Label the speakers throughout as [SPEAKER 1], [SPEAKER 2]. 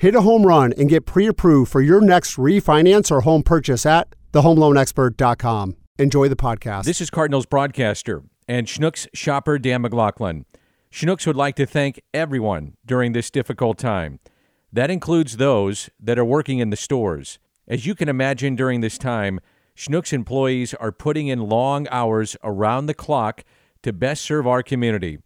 [SPEAKER 1] Hit a home run and get pre approved for your next refinance or home purchase at thehomeloanexpert.com. Enjoy the podcast.
[SPEAKER 2] This is Cardinals broadcaster and Schnucks shopper Dan McLaughlin. Schnucks would like to thank everyone during this difficult time. That includes those that are working in the stores. As you can imagine during this time, Schnucks employees are putting in long hours around the clock to best serve our community.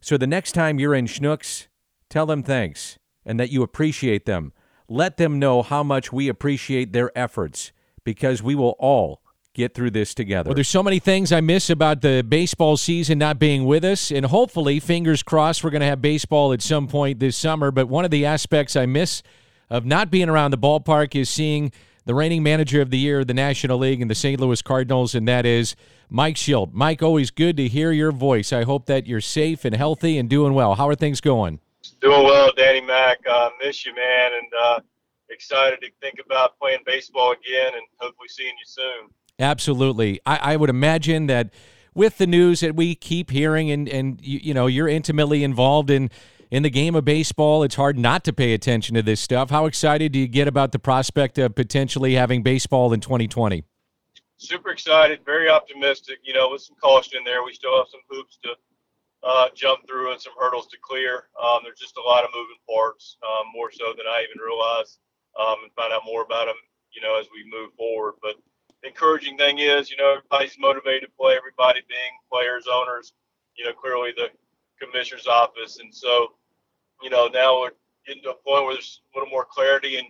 [SPEAKER 2] So the next time you're in Schnucks, tell them thanks and that you appreciate them. Let them know how much we appreciate their efforts because we will all get through this together. Well, there's so many things I miss about the baseball season not being with us, and hopefully, fingers crossed, we're going to have baseball at some point this summer. But one of the aspects I miss of not being around the ballpark is seeing the reigning manager of the year of the National League and the St. Louis Cardinals, and that is Mike Shildt. Mike, always good to hear your voice. I hope that you're safe and healthy and doing well. How are things going?
[SPEAKER 3] Doing well, Danny Mac. Uh, miss you, man, and uh, excited to think about playing baseball again and hopefully seeing you soon.
[SPEAKER 2] Absolutely. I, I would imagine that with the news that we keep hearing and, and you, you know, you're intimately involved in in the game of baseball, it's hard not to pay attention to this stuff. How excited do you get about the prospect of potentially having baseball in 2020?
[SPEAKER 3] Super excited, very optimistic. You know, with some caution in there, we still have some hoops to uh, jump through and some hurdles to clear. Um, there's just a lot of moving parts, um, more so than I even realized, um, and find out more about them, you know, as we move forward. But the encouraging thing is, you know, everybody's motivated to play. Everybody being players, owners, you know, clearly the commissioner's office, and so, you know, now we're getting to a point where there's a little more clarity and,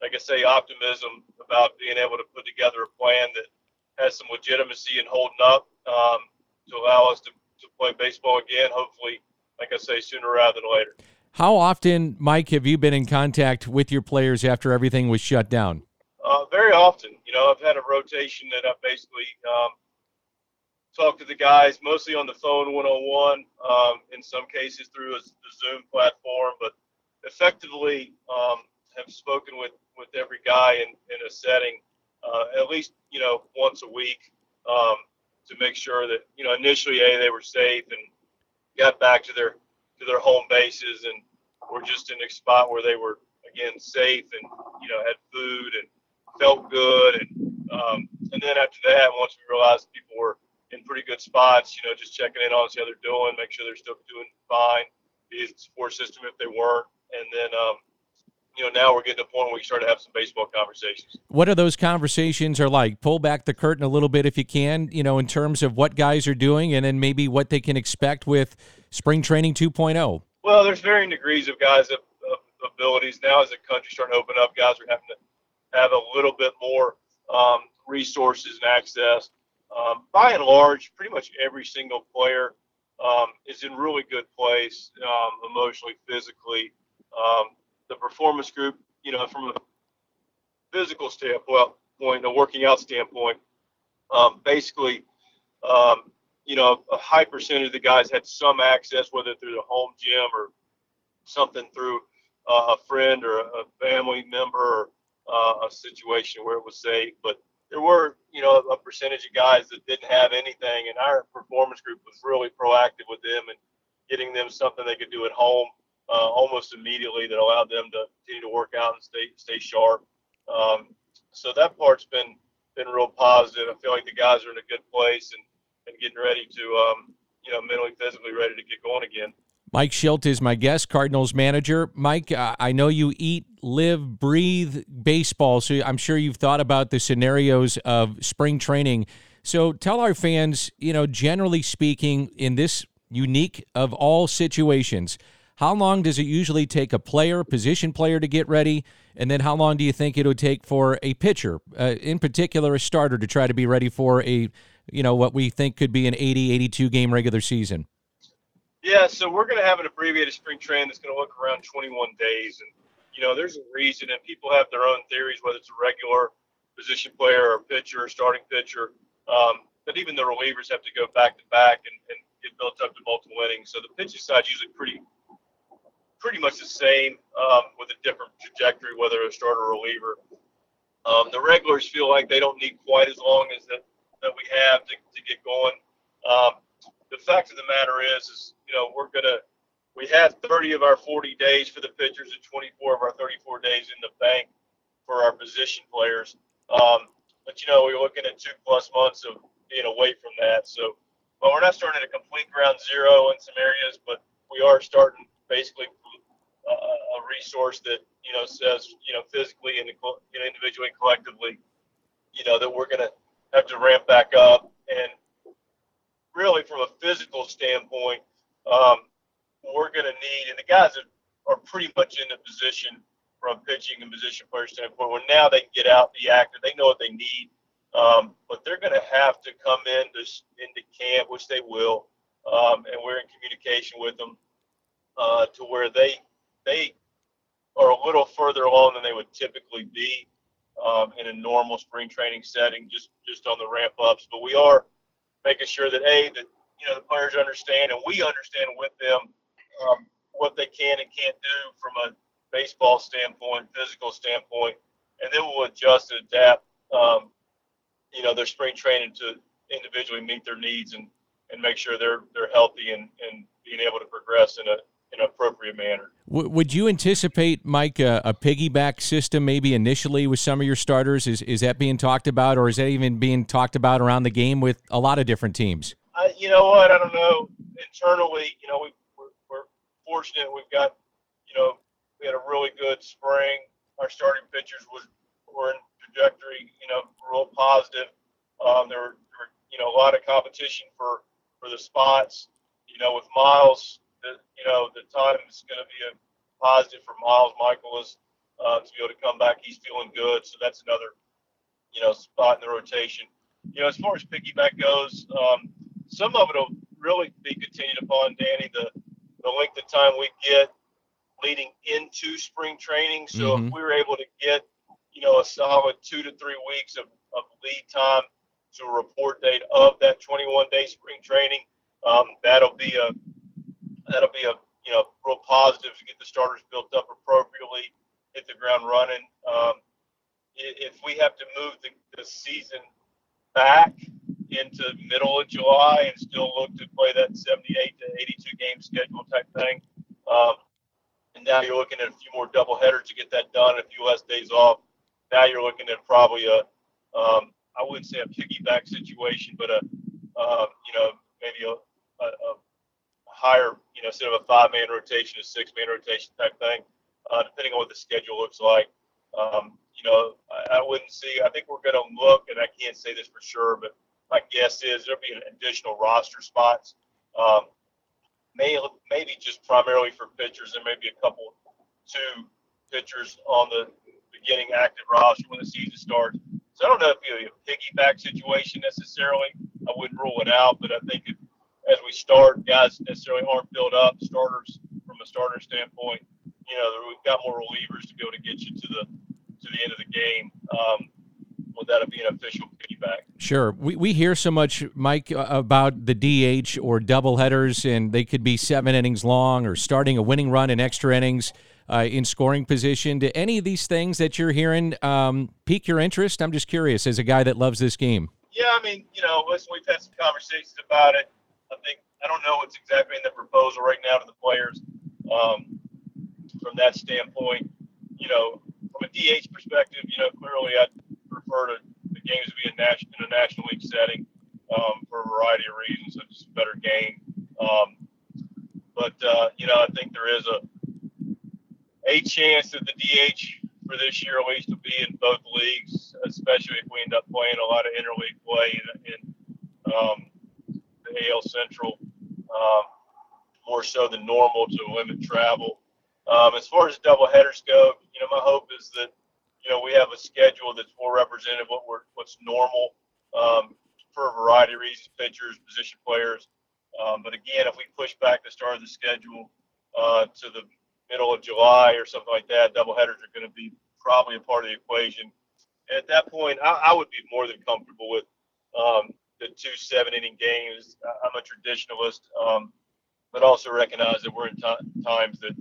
[SPEAKER 3] like I say, optimism about being able to put together a plan that has some legitimacy and holding up um, to allow us to to play baseball again. Hopefully, like I say, sooner rather than later.
[SPEAKER 2] How often, Mike, have you been in contact with your players after everything was shut down?
[SPEAKER 3] Uh, very often. You know, I've had a rotation that I've basically um, talked to the guys mostly on the phone one on one, in some cases through a, the Zoom platform, but effectively um, have spoken with, with every guy in, in a setting uh, at least, you know, once a week. Um, to make sure that you know initially a they were safe and got back to their to their home bases and were just in a spot where they were again safe and you know had food and felt good and um, and then after that once we realized people were in pretty good spots you know just checking in on see how they're doing make sure they're still doing fine the support system if they weren't and then um, you know, now we're getting to a point where we start to have some baseball conversations.
[SPEAKER 2] What are those conversations are like? Pull back the curtain a little bit if you can, you know, in terms of what guys are doing and then maybe what they can expect with spring training 2.0.
[SPEAKER 3] Well, there's varying degrees of guys' of, of abilities. Now as the country's starting to open up, guys are having to have a little bit more um, resources and access. Um, by and large, pretty much every single player um, is in really good place um, emotionally, physically. The performance group, you know, from a physical standpoint, point, a working out standpoint, um, basically, um, you know, a high percentage of the guys had some access, whether through the home gym or something through uh, a friend or a family member or uh, a situation where it was safe. But there were, you know, a percentage of guys that didn't have anything, and our performance group was really proactive with them and getting them something they could do at home uh, almost immediately that allowed them to continue to work out and stay stay sharp. Um, so that part's been been real positive. I feel like the guys are in a good place and, and getting ready to um, you know mentally physically ready to get going again.
[SPEAKER 2] Mike Shildt is my guest, Cardinals manager. Mike, I know you eat, live, breathe baseball, so I'm sure you've thought about the scenarios of spring training. So tell our fans, you know, generally speaking, in this unique of all situations, how long does it usually take a player, position player, to get ready? And then how long do you think it would take for a pitcher, uh, in particular a starter, to try to be ready for a, you know, what we think could be an 80, 82 game regular season?
[SPEAKER 3] Yeah, so we're going to have an abbreviated spring training that's going to look around 21 days. And, you know, there's a reason, and people have their own theories, whether it's a regular position player or pitcher or starting pitcher. Um, but even the relievers have to go back to back and, and get built up to multiple innings. So the pitching side is usually pretty pretty much the same um, with a different trajectory, whether a starter or a reliever. Um, the regulars feel like they don't need quite as long as that, that we have to, to get going. Um, the fact of the matter is, is you know, we're gonna we have 30 of our 40 days for the pitchers and 24 of our 34 days in the bank for our position players. Um, but you know, we're looking at two plus months of being away from that. So, but we're not starting at a complete ground zero in some areas, but we are starting basically a, resource that you know says you know physically and you know, individually and collectively, you know that we're going to have to ramp back up and really from a physical standpoint, um, we're going to need and the guys are, pretty much in the position from pitching and position player standpoint where now they can get out, be active, they know what they need. Um, but they're going to have to come into into camp, which they will, um, and we're in communication with them uh, to where they than they would typically be um, in a normal spring training setting, just just on the ramp ups. But we are making sure that a that you know the players understand and we understand with them um, what they can and can't do from a baseball standpoint, physical standpoint, and then we'll adjust and adapt. Um, you know their spring training to individually meet their needs and and make sure they're they're healthy and and being able to progress in a in an appropriate manner.
[SPEAKER 2] W- would you anticipate, Mike, a, a, piggyback system maybe initially with some of your starters? Is is that being talked about, or is that even being talked about around the game with a lot of different teams?
[SPEAKER 3] Uh, you know what? I don't know. Internally, you know, we, we're, we're fortunate. We've got, you know, we had a really good spring. Our starting pitchers was were in trajectory, you know, real positive. Um, there, were, there were, you know, a lot of competition for for the spots. You know, with Miles, the, you know, the time is going to be a positive for Miles Mikolas uh, to be able to come back. He's feeling good, so that's another, you know, spot in the rotation. You know, as far as piggyback goes, um, some of it will really be continued upon Danny the the length of time we get leading into spring training. So mm-hmm. if we were able to get, you know, a solid two to three weeks of, of lead time to a report date of that 21 day spring training, um, that'll be a that'll be a you know real positive to get the starters built up appropriately, hit the ground running. Um, if we have to move the, the season back into middle of July and still look to play that 78 to 82 game schedule type thing, um, and now you're looking at a few more double headers to get that done, a few less days off. Now you're looking at probably a um, I wouldn't say a piggyback situation, but a um, you know maybe a, a, a higher, you know, instead of a five man rotation, a six man rotation type thing, uh, depending on what the schedule looks like. Um, you know, I, I, wouldn't see, I think we're going to look, and I can't say this for sure, but my guess is there'll be an additional roster spots. Um, may, maybe just primarily for pitchers and maybe a couple, two pitchers on the beginning active roster when the season starts. So I don't know if it'll be a piggyback situation necessarily. I wouldn't rule it out, but I think if as we start, guys necessarily aren't filled up. Starters from a starter standpoint, you know, we've got more relievers to be able to get you to the to the end of the game. Um, without it being official piggyback.
[SPEAKER 2] Sure. We, we hear so much, Mike, about the DH or double headers, and they could be seven innings long or starting a winning run in extra innings uh, in scoring position. Do any of these things that you're hearing um, pique your interest? I'm just curious as a guy that loves this game.
[SPEAKER 3] Yeah, I mean, you know, listen, we've had some conversations about it. I think I don't know what's exactly in the proposal right now to the players. Um, from that standpoint, you know, from a DH perspective, you know, clearly I'd prefer to the games to be in, national, in a National League setting um, for a variety of reasons. It's a better game. Um, but uh, you know, I think there is a a chance that the DH for this year at least will be in both leagues, especially if we end up playing a lot of interleague play in, in um, AL Central um, more so than normal to limit travel. Um, as far as double headers go, you know, my hope is that you know we have a schedule that's more representative of what we're what's normal um, for a variety of reasons, pitchers, position players. Um, but again, if we push back the start of the schedule uh, to the middle of July or something like that, double headers are going to be probably a part of the equation. And at that point, I, I would be more than comfortable with um, two seven inning games. I'm a traditionalist, um, but also recognize that we're in t- times that,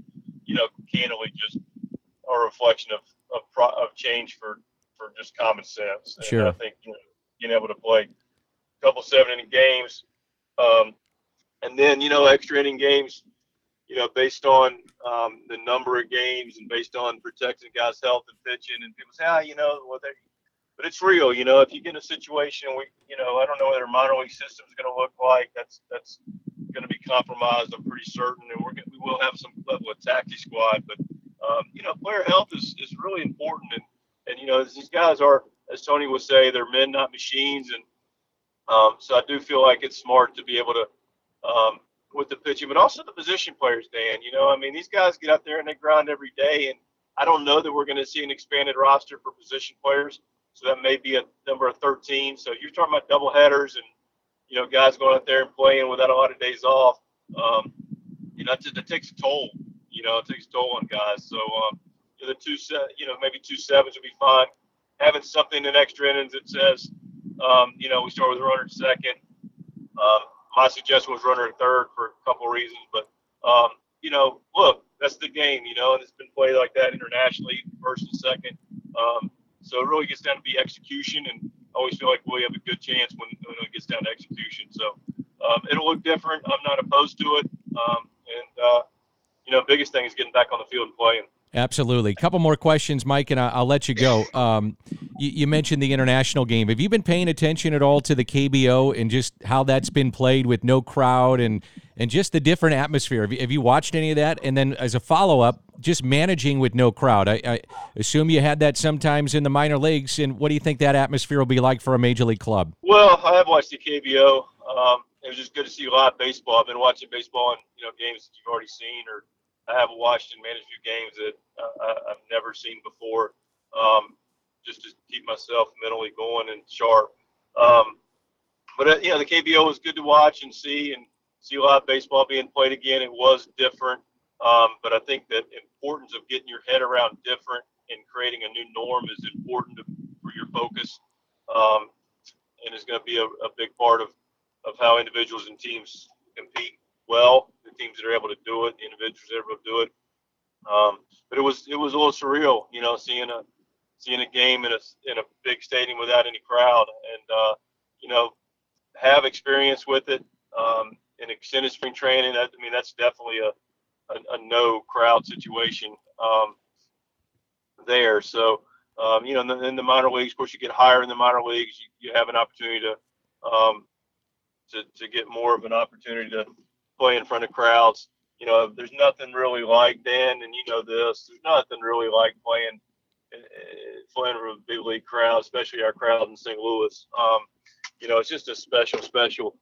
[SPEAKER 3] you know, candidly just are a reflection of, of, pro- of change for, for just common sense.
[SPEAKER 2] And sure.
[SPEAKER 3] I think, you know, being able to play a couple seven inning games, um, and then, you know, extra inning games, you know, based on um, the number of games and based on protecting guys' health and pitching, and people say, ah, you know, well, they, but it's real. You know, if you get in a situation, we, you know, I don't know what their minor league system is going to look like. That's that's going to be compromised. I'm pretty certain, and we're gonna, we will have some level of taxi squad. But um, you know, player health is, is really important, and and you know, these guys are, as Tony would say, they're men, not machines, and um, so I do feel like it's smart to be able to um, with the pitching, but also the position players, Dan. You know, I mean, these guys get out there and they grind every day, and I don't know that we're going to see an expanded roster for position players. So that may be a number of 13. So you're talking about double headers and you know guys going out there and playing without a lot of days off. Um, you know, that, takes a toll. You know, it takes a toll on guys. So um, the two you know, maybe two sevens would be fine. Having something in extra innings that says, um, you know, we start with runner second. Um, my suggestion was runner third for a couple of reasons, but um, you know, look, that's the game, you know, and it's been played like that internationally, first and second. Um, so it really gets down to be execution, and I always feel like we have a good chance when, when it gets down to execution. So um, it'll look different. I'm not opposed to it, um, and uh, you know, biggest thing is getting back on the field and playing.
[SPEAKER 2] Absolutely. A couple more questions, Mike, and I'll, let you go. Um, you, you, mentioned the international game. Have you been paying attention at all to the KBO and just how that's been played with no crowd and and just the different atmosphere? Have you, have you watched any of that? And then as a follow up, just managing with no crowd. I, I, assume you had that sometimes in the minor leagues. And what do you think that atmosphere will be like for a major league club?
[SPEAKER 3] Well, I have watched the KBO. Um, it was just good to see live baseball. I've been watching baseball and you know games that you've already seen or I have watched and managed a few games that uh, I've never seen before, um, just to keep myself mentally going and sharp. Um, but uh, you know, the KBO was good to watch and see, and see live baseball being played again. It was different, um, but I think that importance of getting your head around different and creating a new norm is important to, for your focus, um, and is going to be a, a big part of of how individuals and teams compete well. The teams that are able to do it, the individuals that are able to do it. Um, but it was it was a little surreal, you know, seeing a seeing a game in a in a big stadium without any crowd, and uh, you know, have experience with it um, in extended spring training. I mean, that's definitely a a, a no crowd situation um, there. So. Um, you know, in the, in the, minor leagues, of course, you get higher in the minor leagues, you, you have an opportunity to, um, to to get more of an opportunity to play in front of crowds. You know, there's nothing really like Dan, and you know this. There's nothing really like playing uh, playing with a big league crowd, especially our crowd in St. Louis. Um, you know, it's just a special, special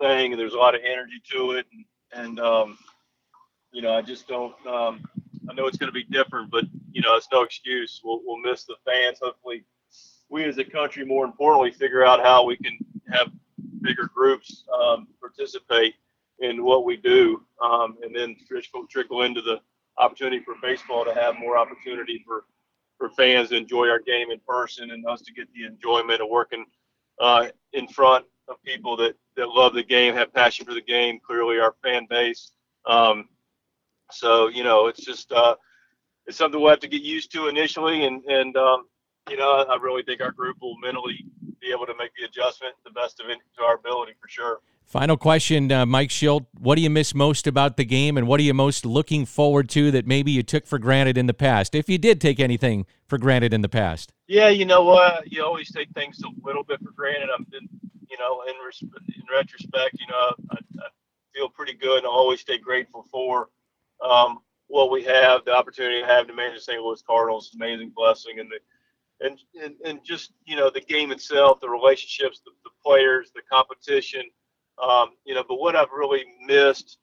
[SPEAKER 3] thing, there's a lot of energy to it, and, and um, you know, I just don't. Um, I know it's going to be different, but you know, it's no excuse. We'll, we'll miss the fans. Hopefully, we as a country, more importantly, figure out how we can have bigger groups um, participate in what we do, um, and then trickle, trickle into the opportunity for baseball to have more opportunity for for fans to enjoy our game in person and us to get the enjoyment of working uh, in front of people that, that love the game, have passion for the game. Clearly, our fan base. Um, so you know, it's just uh, it's something we'll have to get used to initially, and and um, you know, I really think our group will mentally be able to make the adjustment the best of it to our ability for sure.
[SPEAKER 2] Final question, uh, Mike Shildt. What do you miss most about the game, and what are you most looking forward to that maybe you took for granted in the past, if you did take anything for granted in the past?
[SPEAKER 3] Yeah, you know what? You always take things a little bit for granted. I've been, you know, in, res- in retrospect, you know, I, I, feel pretty good, and I always stay grateful for um, what we have, the opportunity to have to manage the St. Louis Cardinals, amazing blessing, and the and, and and just you know the game itself, the relationships, the, the players, the competition um, you know, but what I've really missed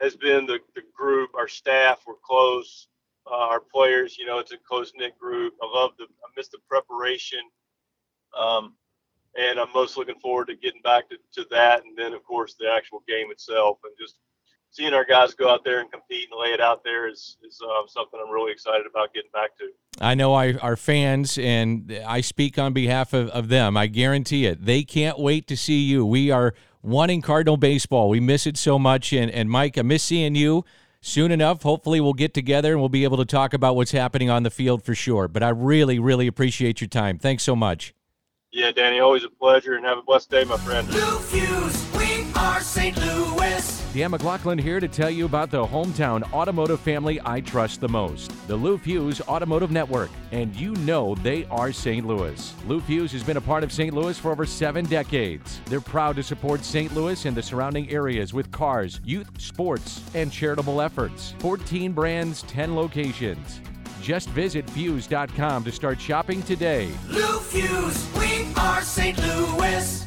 [SPEAKER 3] has been the, the group, our staff, we're close. Uh, our players, you know, it's a close knit group. I love the, I miss the preparation. Um, and I'm most looking forward to getting back to, to that. And then, of course, the actual game itself and just seeing our guys go out there and compete and lay it out there is, is uh, something I'm really excited about getting back to.
[SPEAKER 2] I know I, our fans, and I speak on behalf of, of them. I guarantee it. They can't wait to see you. We are wanting Cardinal baseball. We miss it so much. And, and Mike, I miss seeing you soon enough. Hopefully, we'll get together and we'll be able to talk about what's happening on the field for sure. But I really, really appreciate your time. Thanks so much.
[SPEAKER 3] Yeah, Danny, always a pleasure and have a blessed day, my friend.
[SPEAKER 2] Dan McLaughlin here to tell you about the hometown automotive family I trust the most, the Lou Fusz Automotive Network. And you know they are St. Louis. Lou Fusz has been a part of St. Louis for over seven decades. They're proud to support St. Louis and the surrounding areas with cars, youth sports, and charitable efforts. 14 brands, 10 locations. Just visit Fusz.com to start shopping today.
[SPEAKER 4] Lou Fusz, we are St. Louis.